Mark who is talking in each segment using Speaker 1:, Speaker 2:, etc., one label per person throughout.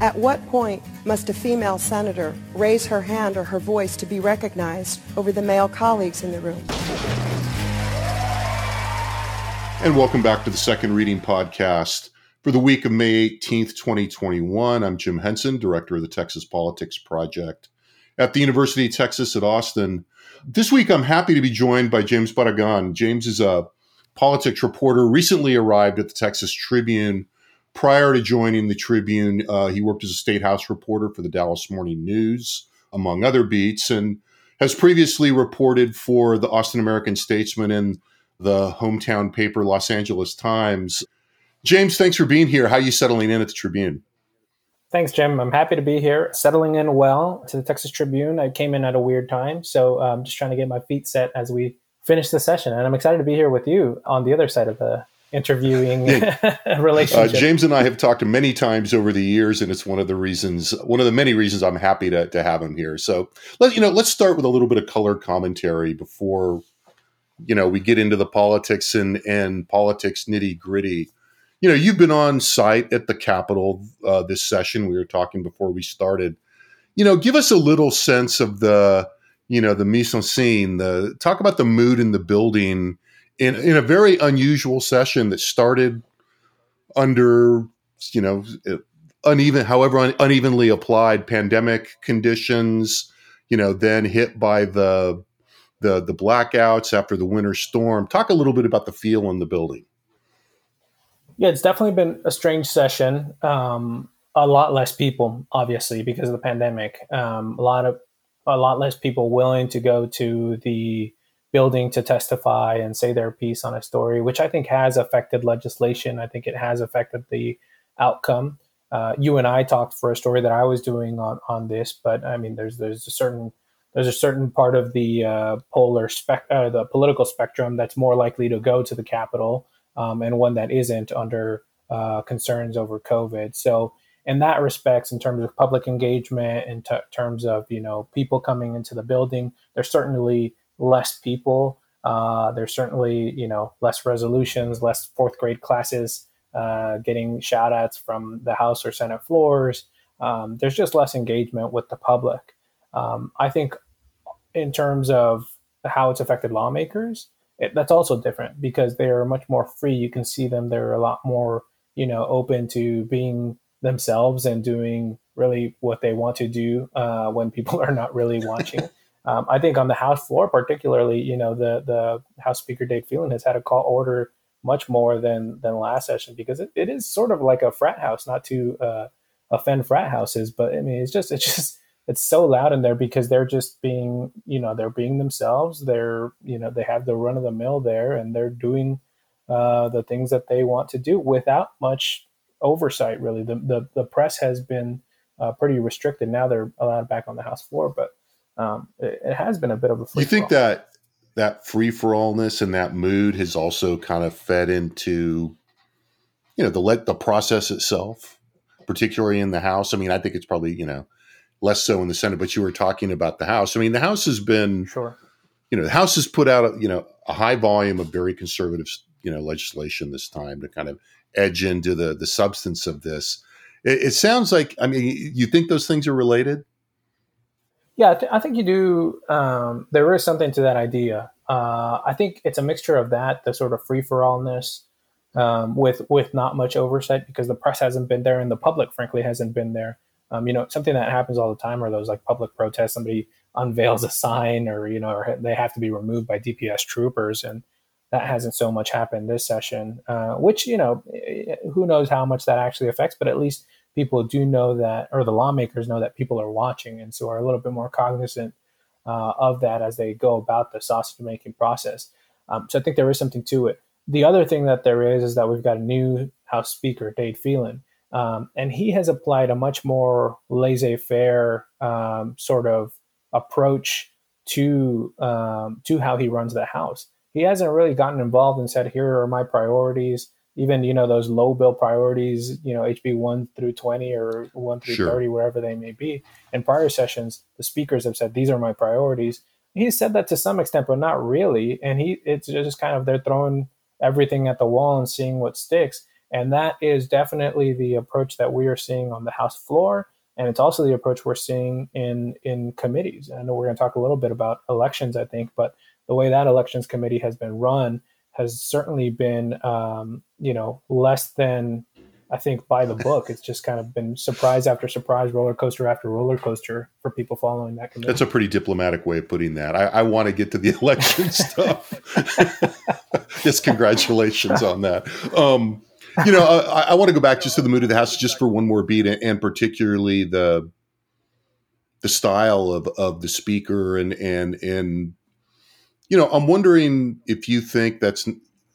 Speaker 1: At what point must a female senator raise her hand or her voice to be recognized over the male colleagues in the room?
Speaker 2: And welcome back to the Second Reading Podcast for the week of May 18th, 2021. I'm Jim Henson, Director of the Texas Politics Project at the University of Texas at Austin. This week, I'm happy to be joined by James Barragan. James is a politics reporter, recently arrived at the Texas Tribune Prior to joining the Tribune, uh, he worked as a state house reporter for the Dallas Morning News, among other beats, and has previously reported for the Austin American Statesman and the hometown paper Los Angeles Times. James, thanks for being here. How are you settling in at the Tribune?
Speaker 3: Thanks, Jim. I'm happy to be here, settling in well to the Texas Tribune. I came in at a weird time, so I'm um, just trying to get my feet set as we finish the session. And I'm excited to be here with you on the other side of the interviewing relationship.
Speaker 2: Uh, James and I have talked many times over the years, and it's one of the reasons, one of the many reasons I'm happy to, to have him here. So let you know, let's start with a little bit of color commentary before you know we get into the politics and and politics nitty gritty. You know, you've been on site at the Capitol uh, this session. We were talking before we started. You know, give us a little sense of the you know the mise en scene. The talk about the mood in the building in in a very unusual session that started under you know uneven however un, unevenly applied pandemic conditions you know then hit by the the the blackouts after the winter storm. Talk a little bit about the feel in the building.
Speaker 3: Yeah it's definitely been a strange session. Um, a lot less people obviously because of the pandemic. Um, a lot of a lot less people willing to go to the building to testify and say their piece on a story, which I think has affected legislation. I think it has affected the outcome. Uh, you and I talked for a story that I was doing on on this, but I mean, there's there's a certain there's a certain part of the uh, polar spec uh, the political spectrum that's more likely to go to the Capitol, um, and one that isn't under uh, concerns over COVID. So in that respects, in terms of public engagement, in t- terms of you know people coming into the building, there's certainly less people. Uh, there's certainly you know less resolutions, less fourth grade classes uh, getting shout outs from the House or Senate floors. Um, there's just less engagement with the public. Um, I think in terms of how it's affected lawmakers, it, that's also different because they're much more free. You can see them; they're a lot more you know open to being themselves and doing really what they want to do uh, when people are not really watching. Um, I think on the House floor, particularly, you know, the the House Speaker Dade Phelan has had a call order much more than than last session because it, it is sort of like a frat house, not to uh, offend frat houses, but I mean, it's just it's just it's so loud in there because they're just being you know they're being themselves. They're you know they have the run of the mill there, and they're doing uh, the things that they want to do without much oversight. Really, the the, the press has been uh, pretty restricted. Now they're allowed back on the House floor, but um, it, it, has been a bit of a.
Speaker 2: you think that that free for allness and that mood has also kind of fed into, you know, the let the process itself, particularly in the House. I mean, I think it's probably you know less so in the Senate, but you were talking about the House. I mean, the House has been
Speaker 3: sure.
Speaker 2: You know, the House has put out a, you know a high volume of very conservative you know legislation this time to kind of edge into the the substance of this. It, it sounds like I mean, you think those things are related?
Speaker 3: Yeah, I, th- I think you do. Um, there is something to that idea. Uh, I think it's a mixture of that, the sort of free for allness, um, with with not much oversight because the press hasn't been there and the public, frankly, hasn't been there. Um, you know, something that happens all the time are those like public protests. Somebody unveils a sign, or you know, or they have to be removed by DPS troopers, and that hasn't so much happened this session. Uh, which you know, who knows how much that actually affects, but at least people do know that, or the lawmakers know that people are watching, and so are a little bit more cognizant uh, of that as they go about the sausage making process. Um, so I think there is something to it. The other thing that there is is that we've got a new House Speaker, Dade Phelan, um, and he has applied a much more laissez-faire um, sort of approach to um, to how he runs the House. He hasn't really gotten involved and said, "Here are my priorities." Even you know those low bill priorities, you know HB one through twenty or one through
Speaker 2: Sure.
Speaker 3: thirty, wherever they may be. In prior sessions, the speakers have said, "These are my priorities." He said that to some extent, but not really. And he it's just kind of they're throwing everything at the wall and seeing what sticks. And that is definitely the approach that we are seeing on the House floor. And it's also the approach we're seeing in, in committees. I know we're going to talk a little bit about elections, I think, but the way that elections committee has been run has certainly been, um, you know, less than, I think, by the book. It's just kind of been surprise after surprise, roller coaster after roller coaster for people following that committee.
Speaker 2: That's a pretty diplomatic way of putting that. I, I want to get to the election stuff. just congratulations on that. Um, you know, I, I want to go back just to the mood of the house just for one more beat, and, and particularly the the style of of the speaker, and and and you know, I'm wondering if you think that's.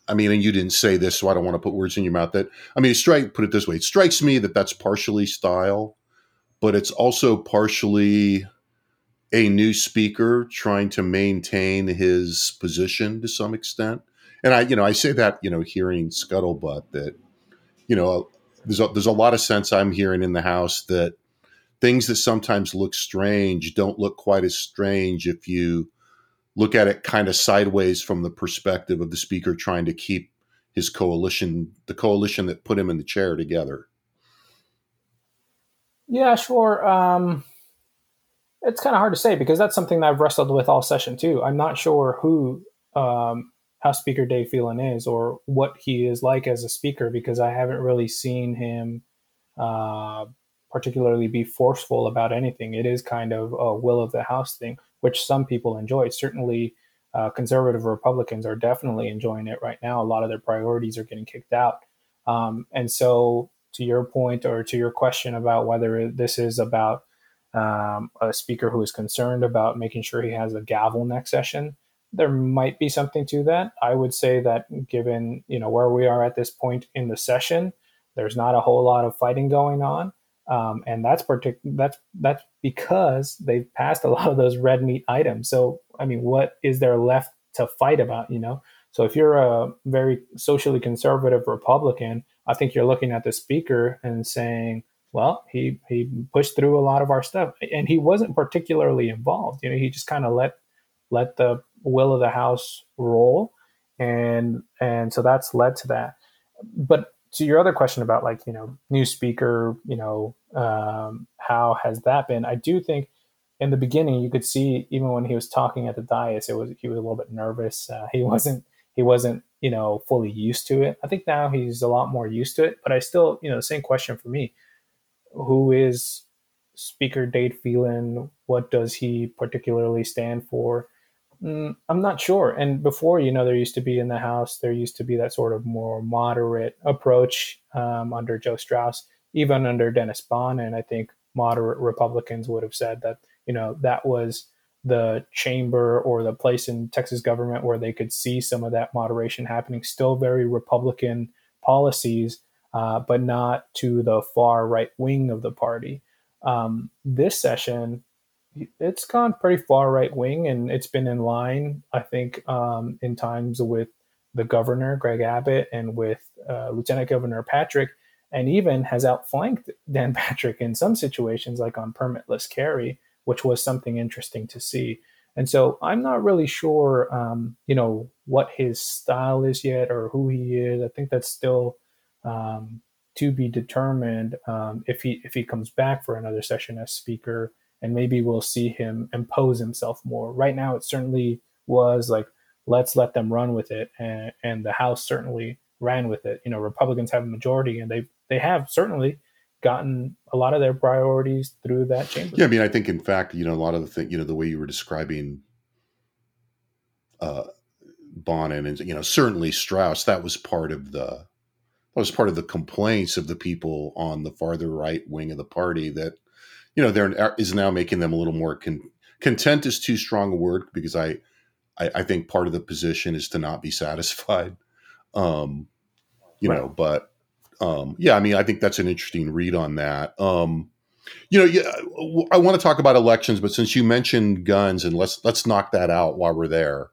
Speaker 2: I mean, and you didn't say this, so I don't want to put words in your mouth. That I mean, strike put it this way: it strikes me that that's partially style, but it's also partially a new speaker trying to maintain his position to some extent. And I, you know, I say that, you know, hearing scuttlebutt that, you know, there's a, there's a lot of sense I'm hearing in the house that things that sometimes look strange don't look quite as strange if you look at it kind of sideways from the perspective of the speaker trying to keep his coalition, the coalition that put him in the chair together.
Speaker 3: Yeah, sure. Um, it's kind of hard to say because that's something that I've wrestled with all session too. I'm not sure who um, how Speaker Dade Phelan is or what he is like as a speaker because I haven't really seen him uh, particularly be forceful about anything. It is kind of a will of the House thing, which some people enjoy. Certainly, uh, conservative Republicans are definitely enjoying it right now. A lot of their priorities are getting kicked out, um, and so to your point or to your question about whether this is about um, a speaker who is concerned about making sure he has a gavel next session there might be something to that i would say that given you know where we are at this point in the session there's not a whole lot of fighting going on um, and that's partic- that's that's because they've passed a lot of those red meat items so i mean what is there left to fight about you know so if you're a very socially conservative republican i think you're looking at the speaker and saying well, he he pushed through a lot of our stuff, and he wasn't particularly involved. You know, he just kind of let let the will of the house roll, and and so that's led to that. But to your other question about like you know new speaker, you know um, how has that been? I do think in the beginning you could see even when he was talking at the dais, it was he was a little bit nervous. Uh, he wasn't he wasn't you know fully used to it. I think now he's a lot more used to it. But I still you know the same question for me who is Speaker Dade Phelan? What does he particularly stand for? Mm, I'm not sure. And before, you know, there used to be in the House, there used to be that sort of more moderate approach um, under Joe Straus, even under Dennis Bonnen. And I think moderate Republicans would have said that, you know, that was the chamber or the place in Texas government where they could see some of that moderation happening. Still very Republican policies uh, but not to the far right wing of the party. Um, this session, it's gone pretty far right wing, and it's been in line, I think, um, in times with the governor, Greg Abbott, and with uh, Lieutenant Governor Patrick, and even has outflanked Dan Patrick in some situations, like on permitless carry, which was something interesting to see. And so I'm not really sure, um, you know, what his style is yet or who he is. I think that's still um, to be determined um, if he if he comes back for another session as speaker, and maybe we'll see him impose himself more. Right now, it certainly was like let's let them run with it, and, and the House certainly ran with it. You know, Republicans have a majority, and they they have certainly gotten a lot of their priorities through that chamber.
Speaker 2: Yeah, I mean, I think in fact, you know, a lot of the thing, you know, the way you were describing uh, Bonnen and you know, certainly Straus, that was part of the that was part of the complaints of the people on the farther right wing of the party that you know there is now making them a little more con- content is too strong a word because I, I, I think part of the position is to not be satisfied um you
Speaker 3: Right.
Speaker 2: know but um yeah i mean i think that's an interesting read on that um You know, yeah, I want to talk about elections, but since you mentioned guns, and let's let's knock that out while we're there.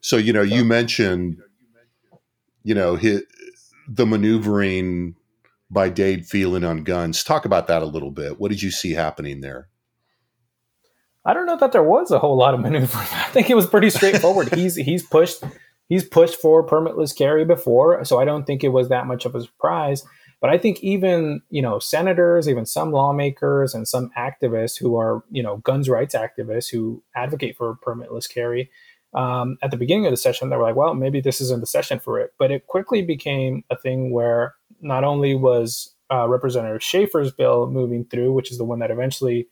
Speaker 2: So, you know, you mentioned, you know, hit the maneuvering by Dade Phelan on guns. Talk about that a little bit. What did you see happening there?
Speaker 3: I don't know that there was a whole lot of maneuvering. I think it was pretty straightforward. he's he's pushed he's pushed for permitless carry before, so I don't think it was that much of a surprise. But I think even you know senators, even some lawmakers, and some activists who are you know guns rights activists who advocate for permitless carry, um, at the beginning of the session they were like, well, maybe this isn't the session for it. But it quickly became a thing where not only was uh, Representative Schaefer's bill moving through, which is the one that eventually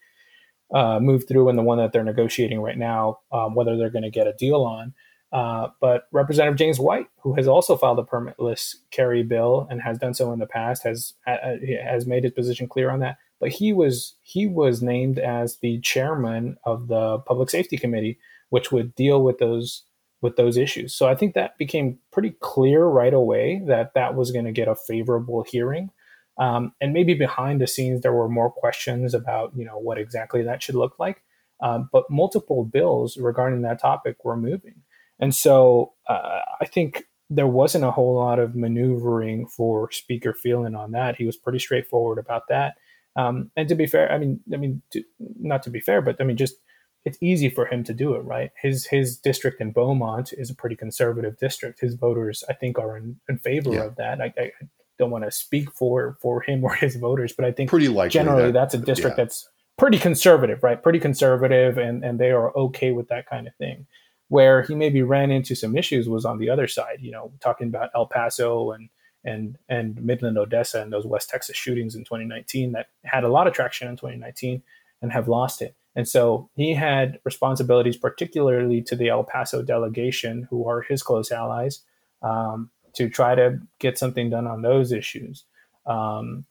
Speaker 3: uh, moved through, and the one that they're negotiating right now, um, whether they're going to get a deal on. Uh, but Representative James White, who has also filed a permitless carry bill and has done so in the past, has uh, has made his position clear on that. But he was he was named as the chairman of the Public Safety Committee, which would deal with those with those issues. So I think that became pretty clear right away that that was going to get a favorable hearing. Um, and maybe behind the scenes there were more questions about you know what exactly that should look like. Um, but multiple bills regarding that topic were moving. And so uh, I think there wasn't a whole lot of maneuvering for Speaker Phelan on that. He was pretty straightforward about that. Um, and to be fair, I mean, I mean, to, not to be fair, but I mean, just it's easy for him to do it, right? His his district in Beaumont is a pretty conservative district. His voters, I think, are in, in favor yeah. of that. I, I don't want to speak for for him or his voters, but I think
Speaker 2: pretty likely
Speaker 3: generally that, that's a district yeah. that's pretty conservative, right? Pretty conservative, and and they are okay with that kind of thing where he maybe ran into some issues was on the other side, you know, talking about El Paso and and and Midland, Odessa, and those West Texas shootings in 2019 that had a lot of traction in 2019 and have lost it. And so he had responsibilities, particularly to the El Paso delegation, who are his close allies, um, to try to get something done on those issues. Um,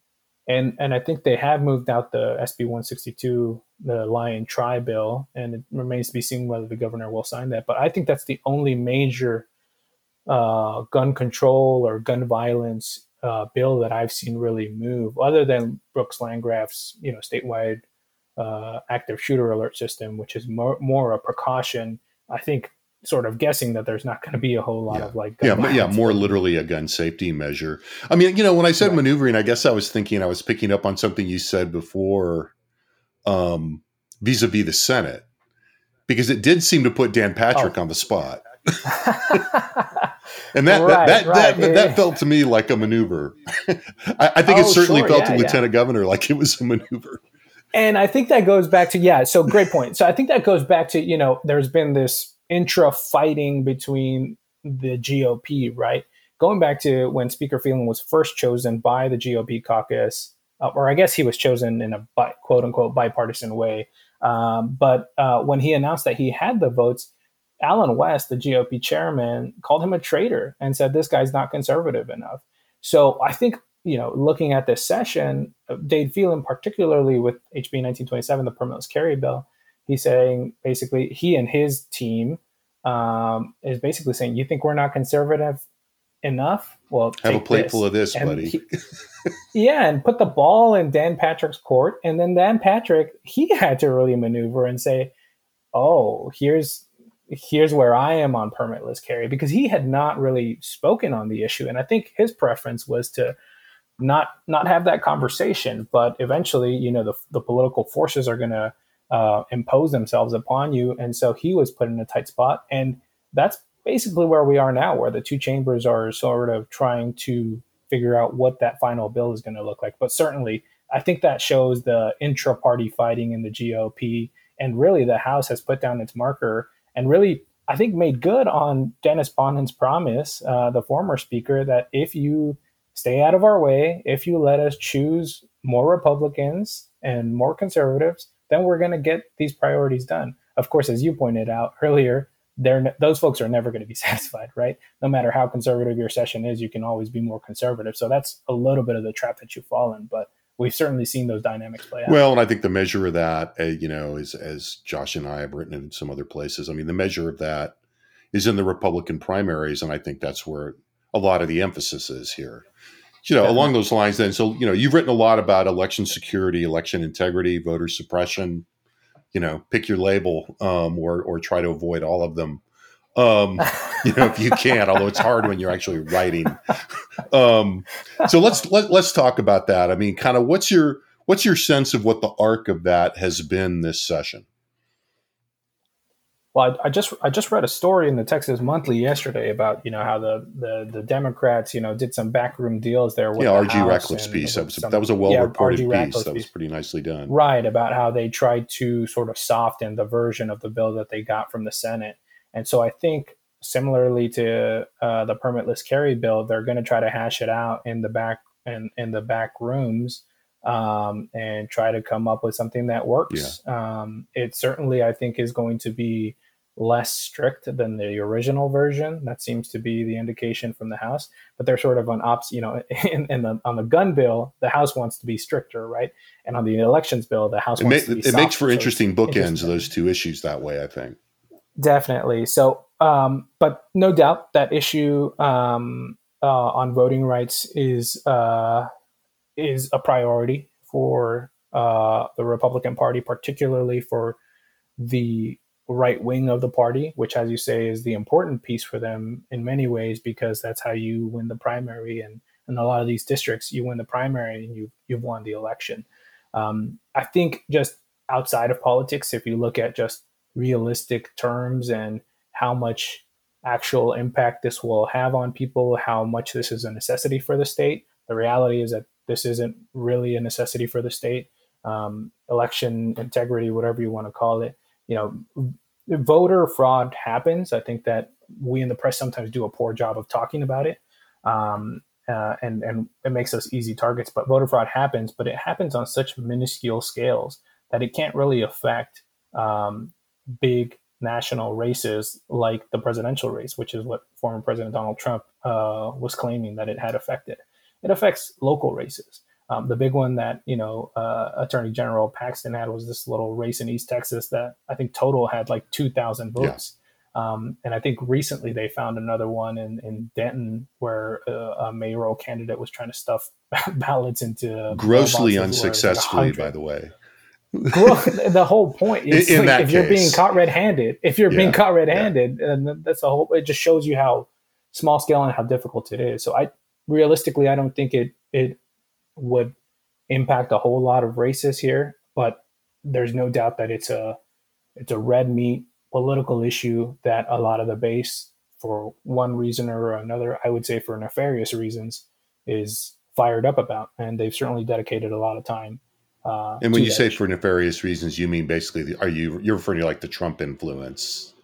Speaker 3: and and I think they have moved out the SB 162, the Lion Tri bill, and it remains to be seen whether the governor will sign that. But I think that's the only major uh, gun control or gun violence uh, bill that I've seen really move, other than Brooks Landgraf's you know statewide uh, active shooter alert system, which is more more a precaution. I think sort of guessing that there's not going to be a whole lot
Speaker 2: yeah.
Speaker 3: of like
Speaker 2: yeah yeah more literally a gun safety measure i mean you know when i said right. maneuvering i guess i was thinking i was picking up on something you said before um vis-a-vis the senate because it did seem to put dan patrick oh. on the spot and that right, that, that, right. that, that, felt to me like a maneuver I, I, think oh, it certainly sure. felt yeah, to lieutenant governor like it was a maneuver
Speaker 3: and i think that goes back to yeah so great point so i think that goes back to you know there's been this intra fighting between the GOP, right? Going back to when Speaker Phelan was first chosen by the GOP caucus, uh, or I guess he was chosen in a bi- quote unquote bipartisan way. Um, but uh, when he announced that he had the votes, Allen West, the GOP chairman, called him a traitor and said this guy's not conservative enough. So I think you know, looking at this session, uh, Dade Phelan, particularly with HB 1927, the permitless carry bill, he's saying basically he and his team um, is basically saying, "You think we're not conservative enough? Well,
Speaker 2: have a plateful this. of this, and buddy."
Speaker 3: He, yeah, and put the ball in Dan Patrick's court, and then Dan Patrick he had to really maneuver and say, "Oh, here's here's where I am on permitless carry," because he had not really spoken on the issue, and I think his preference was to not not have that conversation. But eventually, you know, the the political forces are going to uh, impose themselves upon you. And so he was put in a tight spot. And that's basically where we are now, where the two chambers are sort of trying to figure out what that final bill is going to look like. But certainly, I think that shows the intra party fighting in the GOP. And really, the House has put down its marker and really, I think, made good on Dennis Bonnen's promise, uh, the former speaker, that if you stay out of our way, if you let us choose more Republicans and more conservatives, then we're going to get these priorities done. Of course, as you pointed out earlier, they're, those folks are never going to be satisfied, right? No matter how conservative your session is, you can always be more conservative. So that's a little bit of the trap that you fall in. But we've certainly seen those dynamics play out.
Speaker 2: Well, and I think the measure of that, uh, you know, is as Josh and I have written in some other places. I mean, the measure of that is in the Republican primaries, and I think that's where a lot of the emphasis is here. you know, along those lines, then, so you know, you've written a lot about election security, election integrity, voter suppression. You know, pick your label, um, or or try to avoid all of them. Um, you know, if you can, although it's hard when you're actually writing. Um, so let's let, let's talk about that. I mean, kind of what's your what's your sense of what the arc of that has been this session?
Speaker 3: Well, I, I, just I just read a story in the Texas Monthly yesterday about you know how the the, the Democrats you know did some backroom deals there. With
Speaker 2: yeah,
Speaker 3: the
Speaker 2: RG Ratcliffe piece. That was, some, that was a well yeah, reported piece. That was pretty nicely done.
Speaker 3: Right about how they tried to sort of soften the version of the bill that they got from the Senate, and so I think similarly to uh, the permitless carry bill, they're going to try to hash it out in the back in, in the back rooms um, and try to come up with something that works. Yeah. Um, it certainly, I think, is going to be less strict than the original version. That seems to be the indication from the House. But they're sort of on ops. You know, in, in the on the gun bill, the House wants to be stricter, right? And on the elections bill, the House
Speaker 2: it
Speaker 3: wants to be.
Speaker 2: It softer, makes for so interesting bookends interesting. those two issues that way. I think.
Speaker 3: Definitely. So, um, but no doubt that issue um, uh, on voting rights is uh, is a priority for uh, the Republican Party, particularly for the right wing of the party, which, as you say, is the important piece for them in many ways because that's how you win the primary. And in a lot of these districts, you win the primary and you you've won the election. Um, I think just outside of politics, if you look at just realistic terms and how much actual impact this will have on people, how much this is a necessity for the state. The reality is that this isn't really a necessity for the state. Um, election integrity, whatever you want to call it, you know, voter fraud happens. I think that we in the press sometimes do a poor job of talking about it. Um, uh, and and it makes us easy targets. But voter fraud happens, but it happens on such minuscule scales that it can't really affect um, big national races like the presidential race, which is what former President Donald Trump uh, was claiming that it had affected. It affects local races. Um, the big one that you know uh, Attorney General Paxton had was this little race in East Texas that I think total had like two thousand votes. Yeah. Um, and I think recently they found another one in, in Denton where uh, a mayoral candidate was trying to stuff ballots into
Speaker 2: grossly unsuccessfully, like by the way.
Speaker 3: the whole point is in, in like, if case. you're being caught red-handed, if you're yeah, being caught red-handed, yeah. and that's a whole. It just shows you how small scale and how difficult it is. So I realistically, I don't think it it would impact a whole lot of races here, but there's no doubt that it's a it's a red meat political issue that a lot of the base, for one reason or another, I would say for nefarious reasons, is fired up about, and they've certainly dedicated a lot of time. Uh,
Speaker 2: and when you say for nefarious reasons, you mean basically, are you you're referring to like the Trump influence?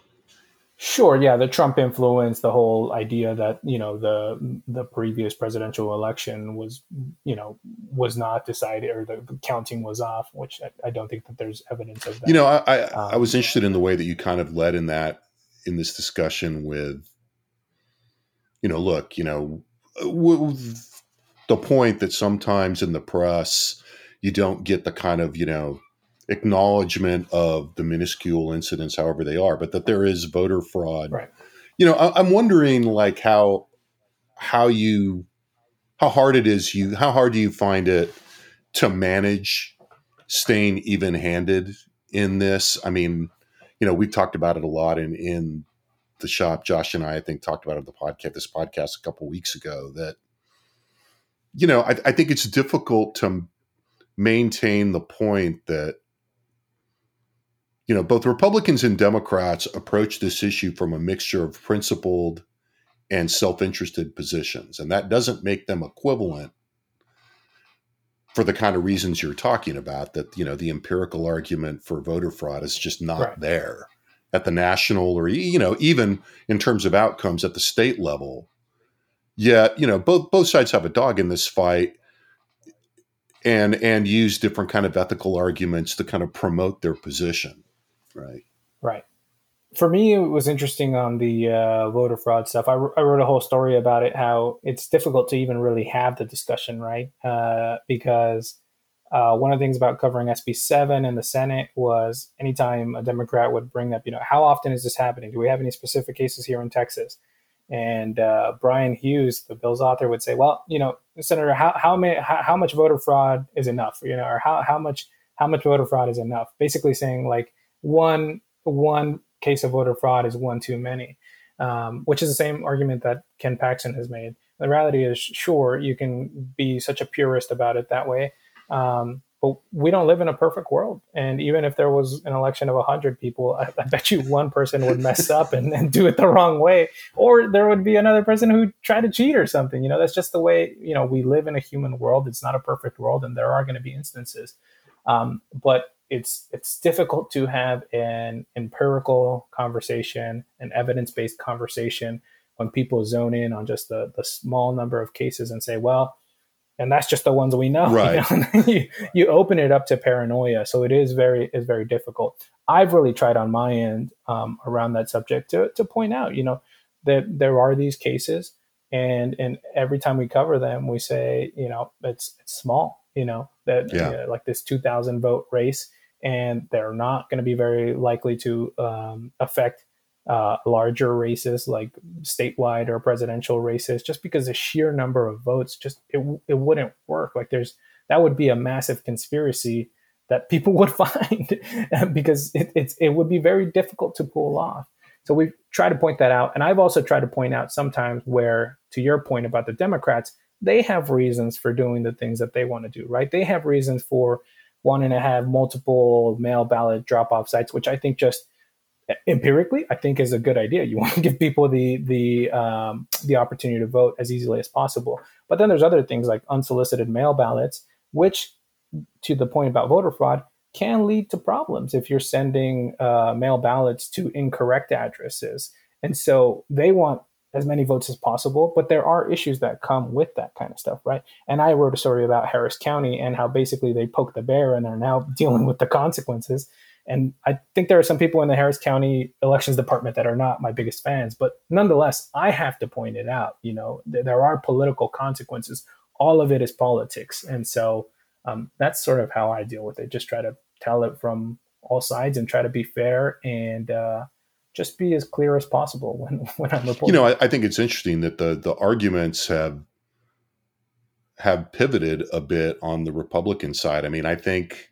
Speaker 3: Sure, yeah, the Trump influence, the whole idea that you know the the previous presidential election was you know was not decided or the counting was off, which I, I don't think that there's evidence of that.
Speaker 2: You know, I I, um, I was interested in the way that you kind of led in that in this discussion with, you know, look, you know, w- the point that sometimes in the press you don't get the kind of you know acknowledgement of the minuscule incidents, however they are, but that there is voter fraud.
Speaker 3: Right.
Speaker 2: You know, I, I'm wondering like how how you how hard it is you how hard do you find it to manage staying even handed in this? I mean, you know, we've talked about it a lot in in the shop. Josh and I, I think, talked about it on the podcast this podcast a couple weeks ago that you know I, I think it's difficult to maintain the point that you know, both Republicans and Democrats approach this issue from a mixture of principled and self interested positions. And that doesn't make them equivalent for the kind of reasons you're talking about that, you know, the empirical argument for voter fraud is just not right. there at the national or, you know, even in terms of outcomes at the state level. Yet, you know, both both sides have a dog in this fight and and use different kind of ethical arguments to kind of promote their position. Right.
Speaker 3: Right. For me, it was interesting on the uh, voter fraud stuff. I, I wrote a whole story about it, how it's difficult to even really have the discussion, right? Uh, because uh, one of the things about covering SB 7 in the Senate was anytime a Democrat would bring up, you know, how often is this happening? Do we have any specific cases here in Texas? And uh, Bryan Hughes, the bill's author, would say, "Well, you know, Senator, how how, many, how, how much voter fraud is enough? You know, or how how much how much voter fraud is enough?" Basically, saying like one one case of voter fraud is one too many, um, which is the same argument that Ken Paxton has made. The reality is, sure, you can be such a purist about it that way, um, but we don't live in a perfect world. And even if there was an election of 100 people, I, I bet you one person would mess up and, and, do it the wrong way. Or there would be another person who tried to cheat or something. You know, that's just the way, you know, we live in a human world. It's not a perfect world, and there are going to be instances. Um, but it's it's difficult to have an empirical conversation, an evidence-based conversation when people zone in on just the, the small number of cases and say, well, and that's just the ones we know.
Speaker 2: Right.
Speaker 3: You, know? you, you, open it up to paranoia. So it is very is very difficult. I've really tried on my end um, around that subject to to point out, you know, that there are these cases, and and every time we cover them, we say, you know, it's it's small, you know, that
Speaker 2: yeah.
Speaker 3: you know, like this two thousand vote race, and they're not going to be very likely to um, affect uh, larger races like statewide or presidential races just because the sheer number of votes just it, it wouldn't work. Like there's that would be a massive conspiracy that people would find because it, it's it would be very difficult to pull off. So we try to point that out and i've also tried to point out sometimes where to your point about the democrats they have reasons for doing the things that they want to do right? They have reasons for wanting to have multiple mail ballot drop off sites which i think just empirically i think is a good idea. You want to give people the the um, the opportunity to vote as easily as possible. But then there's other things like unsolicited mail ballots which to the point about voter fraud can lead to problems if you're sending uh, mail ballots to incorrect addresses. And so they want as many votes as possible but there are issues that come with that kind of stuff right and i wrote a story about harris county and how basically they poked the bear and are now dealing with the consequences and I think there are some people in the Harris County elections department that are not my biggest fans, but nonetheless, I have to point it out. You know, th- there are political consequences. All of it is politics. And so um, that's sort of how I deal with it. Just try to tell it from all sides and try to be fair and uh, just be as clear as possible when, when I'm reporting.
Speaker 2: You know, I, I think it's interesting that the, the arguments have have pivoted a bit on the Republican side. I mean, I think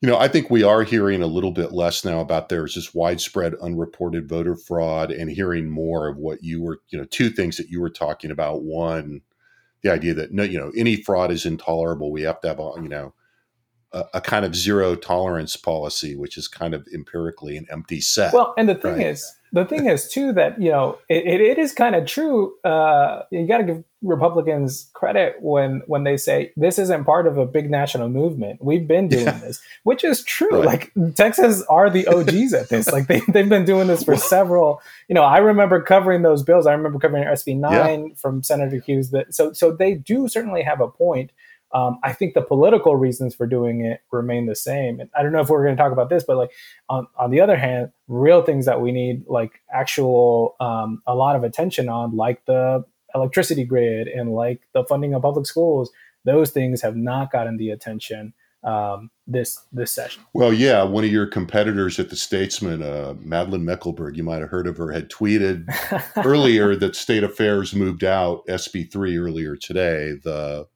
Speaker 2: you know, I think we are hearing a little bit less now about there's this widespread unreported voter fraud and hearing more of what you were, you know, two things that you were talking about. One, the idea that no, you know, any fraud is intolerable. We have to have, you know, a, a kind of zero tolerance policy, which is kind of empirically an empty set.
Speaker 3: Well, and the thing
Speaker 2: right?
Speaker 3: is, the thing is too that you know it, it, it is kind of true. Uh, you got to give Republicans credit when when they say this isn't part of a big national movement. We've been doing yeah. this, which is true. Right. Like Texas are the OGs at this. Like they they've been doing this for several. You know, I remember covering those bills. I remember covering SB nine yeah. from Senator Hughes. That so so they do certainly have a point. Um, I think the political reasons for doing it remain the same. And I don't know if we're going to talk about this, but like on, on the other hand, real things that we need like actual um, a lot of attention on, like the electricity grid and like the funding of public schools, those things have not gotten the attention um, this this session.
Speaker 2: Well, yeah, one of your competitors at the Statesman, uh, Madlin Mekelburg, you might have heard of her, had tweeted earlier that State Affairs moved out SB three earlier today. The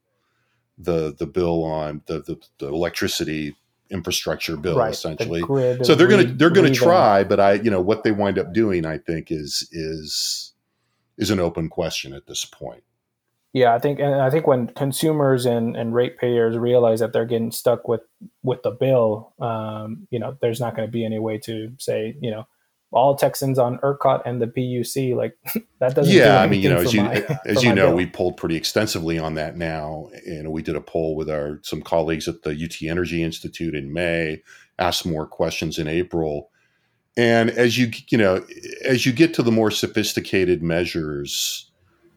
Speaker 2: the the bill on the the, the electricity infrastructure bill
Speaker 3: right,
Speaker 2: essentially.
Speaker 3: The
Speaker 2: so they're going to they're going to try, but I you know what they wind up doing, I think is is is an open question at this point.
Speaker 3: Yeah, I think and I think when consumers and, and ratepayers realize that they're getting stuck with with the bill, um, you know, there's not going to be any way to say, you know, all Texans on ERCOT and the PUC. Like that doesn't.
Speaker 2: Yeah,
Speaker 3: do
Speaker 2: I mean, you know, as you
Speaker 3: my,
Speaker 2: as you know, bill. we polled pretty extensively on that now, and we did a poll with our some colleagues at the UT Energy Institute in May, asked more questions in April, and as you you know, as you get to the more sophisticated measures.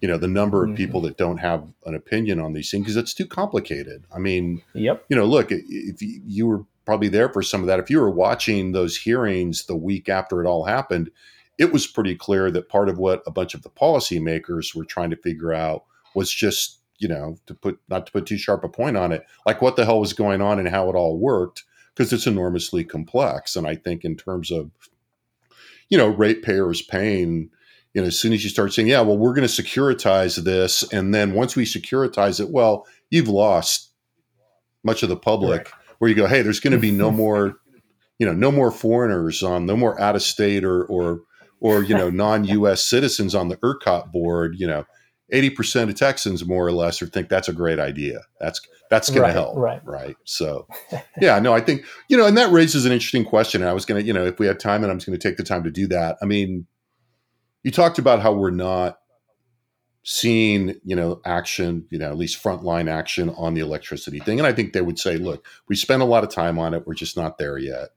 Speaker 2: You know the number of mm-hmm. people that don't have an opinion on these things because it's too complicated. I mean,
Speaker 3: yep.
Speaker 2: You know, look, if you were probably there for some of that. If you were watching those hearings the week after it all happened, it was pretty clear that part of what a bunch of the policymakers were trying to figure out was just, you know, to put not to put too sharp a point on it, like what the hell was going on and how it all worked, because it's enormously complex. And I think in terms of, you know, ratepayers paying, you know, as soon as you start saying, yeah, well, we're going to securitize this, and then once we securitize it, well, you've lost much of the public. Right. Where you go, hey, there's going to be no mm-hmm. more, you know, no more foreigners on, no more out of state or or or you know non-U.S. citizens on the ERCOT board. You know, eighty percent of Texans more or less or think that's a great idea. That's that's going
Speaker 3: right,
Speaker 2: to help,
Speaker 3: right?
Speaker 2: Right. So, yeah, no, I think you know, and that raises an interesting question. And I was going to, you know, if we had time, and I'm just going to take the time to do that. I mean, you talked about how we're not seeing, you know, action, you know, at least frontline action on the electricity thing. And I think they would say, look, we spent a lot of time on it. We're just not there yet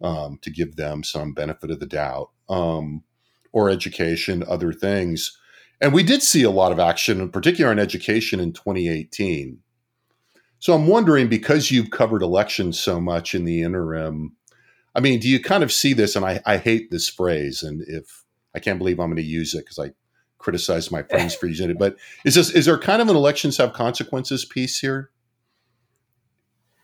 Speaker 2: um, to give them some benefit of the doubt um, or education, other things. And we did see a lot of action, in particular in education in 2018. So I'm wondering, because you've covered elections so much in the interim, I mean, do you kind of see this? And I, I hate this phrase, and if I can't believe I'm going to use it because I criticize my friends for using it. But is this is there kind of an elections have consequences piece here?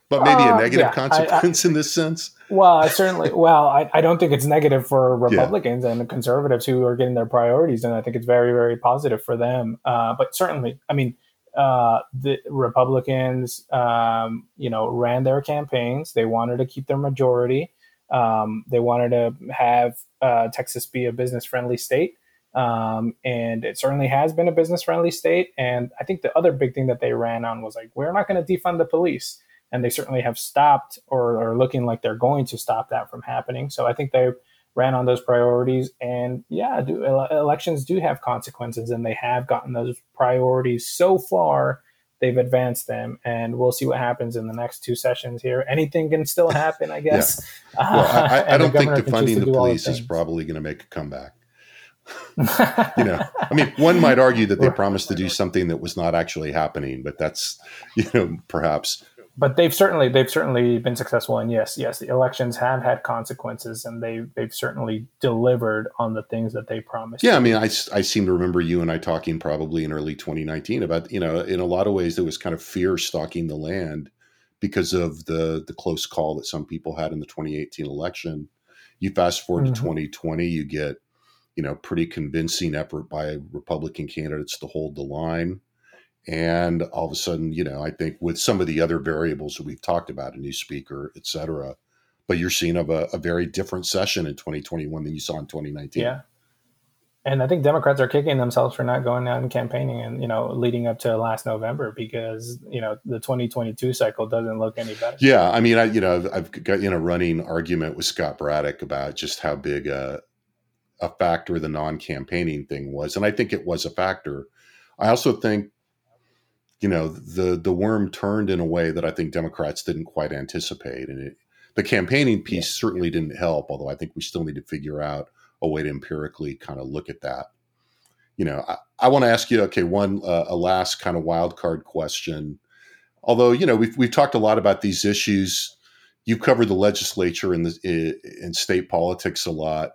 Speaker 2: But maybe uh, a negative yeah, consequence I, I, in this sense.
Speaker 3: Well, I certainly. well, I, I don't think it's negative for Republicans yeah. and conservatives who are getting their priorities, and I think it's very very positive for them. Uh, but certainly, I mean, uh, the Republicans, um, you know, ran their campaigns. They wanted to keep their majority. Um, they wanted to have uh, Texas be a business friendly state. Um, and it certainly has been a business friendly state. And I think the other big thing that they ran on was like, we're not going to defund the police. And they certainly have stopped or are looking like they're going to stop that from happening. So I think they ran on those priorities. And yeah, do, elections do have consequences, and they have gotten those priorities so far they've advanced them, and we'll see what happens in the next two sessions here. Anything can still happen, I guess.
Speaker 2: yeah. Well, I, I, I don't think defunding the police is probably going to make a comeback. You know, I mean, one might argue that they promised to do something that was not actually happening, but that's, you know, perhaps.
Speaker 3: But they've certainly they've certainly been successful and yes yes the elections have had consequences and they they've certainly delivered on the things that they promised.
Speaker 2: Yeah i mean I, I seem to remember you and i talking probably in early 2019 about you know in a lot of ways there was kind of fear stalking the land because of the the close call that some people had in the 2018 election. You fast forward mm-hmm. to 2020 you get you know pretty convincing effort by republican candidates to hold the line and all of a sudden, you know, I think with some of the other variables that we've talked about, a new speaker, et cetera, but you're seeing of a, a very different session in 2021 than you saw in 2019.
Speaker 3: Yeah. And I think Democrats are kicking themselves for not going out and campaigning and, you know, leading up to last November because, you know, the 2022 cycle doesn't look any better.
Speaker 2: Yeah. I mean, I, you know, I've got in a running argument with Scott Braddock about just how big a, a factor the non campaigning thing was. And I think it was a factor. I also think you know the the worm turned in a way that I think Democrats didn't quite anticipate, and it, the campaigning piece yeah. certainly didn't help. Although I think we still need to figure out a way to empirically kind of look at that. You know, I, I want to ask you, okay, one uh, a last kind of wild card question. Although you know we've we've talked a lot about these issues, you've covered the legislature and the in state politics a lot.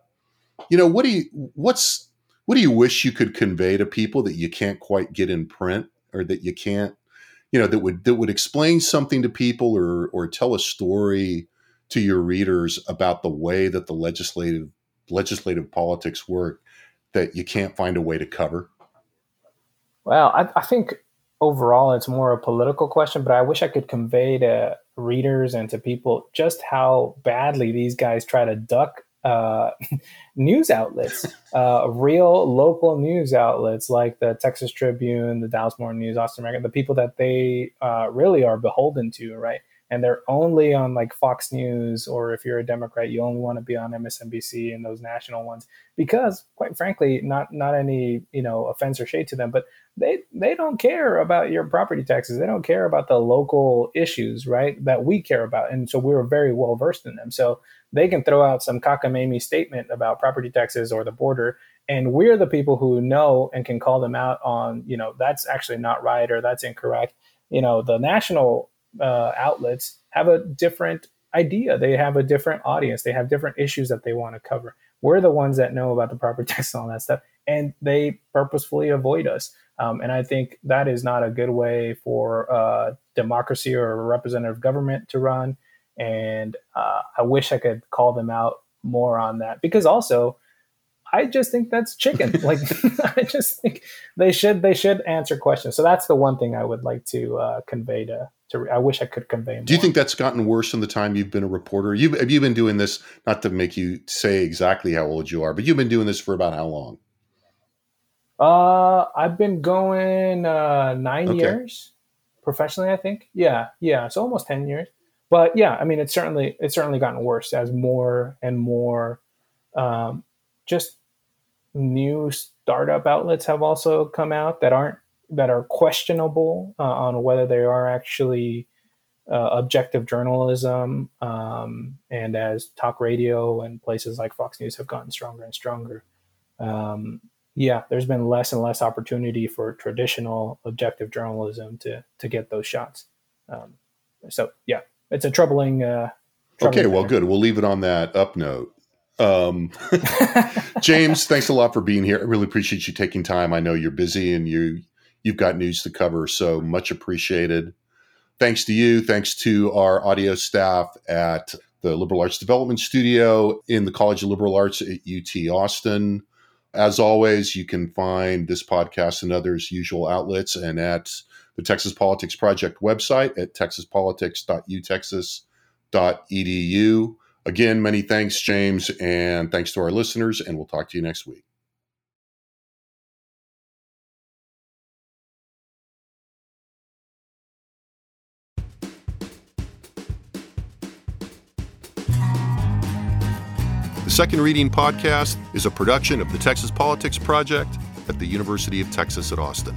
Speaker 2: You know, what do you what's what do you wish you could convey to people that you can't quite get in print or that you can't you know that would that would explain something to people or or tell a story to your readers about the way that the legislative legislative politics work that you can't find a way to cover?
Speaker 3: Well I, I think overall it's more a political question but i wish i could convey to readers and to people just how badly these guys try to duck uh, news outlets, uh, real local news outlets like the Texas Tribune, the Dallas Morning News, Austin American, the people that they uh, really are beholden to, right? And they're only on like Fox News, or if you're a Democrat, you only want to be on MSNBC and those national ones because, quite frankly, not not any you know offense or shade to them, but they they don't care about your property taxes. They don't care about the local issues, right? That we care about, and so we're very well versed in them. So they can throw out some cockamamie statement about property taxes or the border. And we're the people who know and can call them out on you know that's actually not right or that's incorrect. You know the national uh, outlets have a different idea. They have a different audience. They have different issues that they want to cover. We're the ones that know about the property tax and all that stuff and they purposefully avoid us. Um, and i think that is not a good way for uh, democracy or representative government to run and uh, I wish I could call them out more on that because also I just think that's chicken. like I just think they should they should answer questions. So that's the one thing I would like to uh, convey to to. I wish I could convey. More.
Speaker 2: Do you think that's gotten worse in the time you've been a reporter? You have you been doing this? Not to make you say exactly how old you are, but you've been doing this for about how long?
Speaker 3: Uh, I've been going uh, nine okay. years professionally. I think. Yeah, yeah. So almost ten years. But yeah, I mean, it's certainly it's certainly gotten worse as more and more um, just new startup outlets have also come out that aren't that are questionable uh, on whether they are actually uh, objective journalism um, and as talk radio and places like fox news have gotten stronger and stronger. Um, yeah there's been less and less opportunity for traditional objective journalism to to get those shots. Um, so yeah it's a troubling, uh, troubling
Speaker 2: okay well good we'll leave it on that up note um, James, thanks a lot for being here. I really appreciate you taking time. I know you're busy and you you've got news to cover, so much appreciated. Thanks to you. Thanks to our audio staff at the Liberal Arts Development Studio in the College of Liberal Arts at UT Austin. As always, you can find this podcast and others usual outlets and at the Texas Politics Project website at texaspolitics.utexas.edu. Again, many thanks, James, and thanks to our listeners, and we'll talk to you next week. The Second Reading Podcast is a production of the Texas Politics Project at the University of Texas at Austin.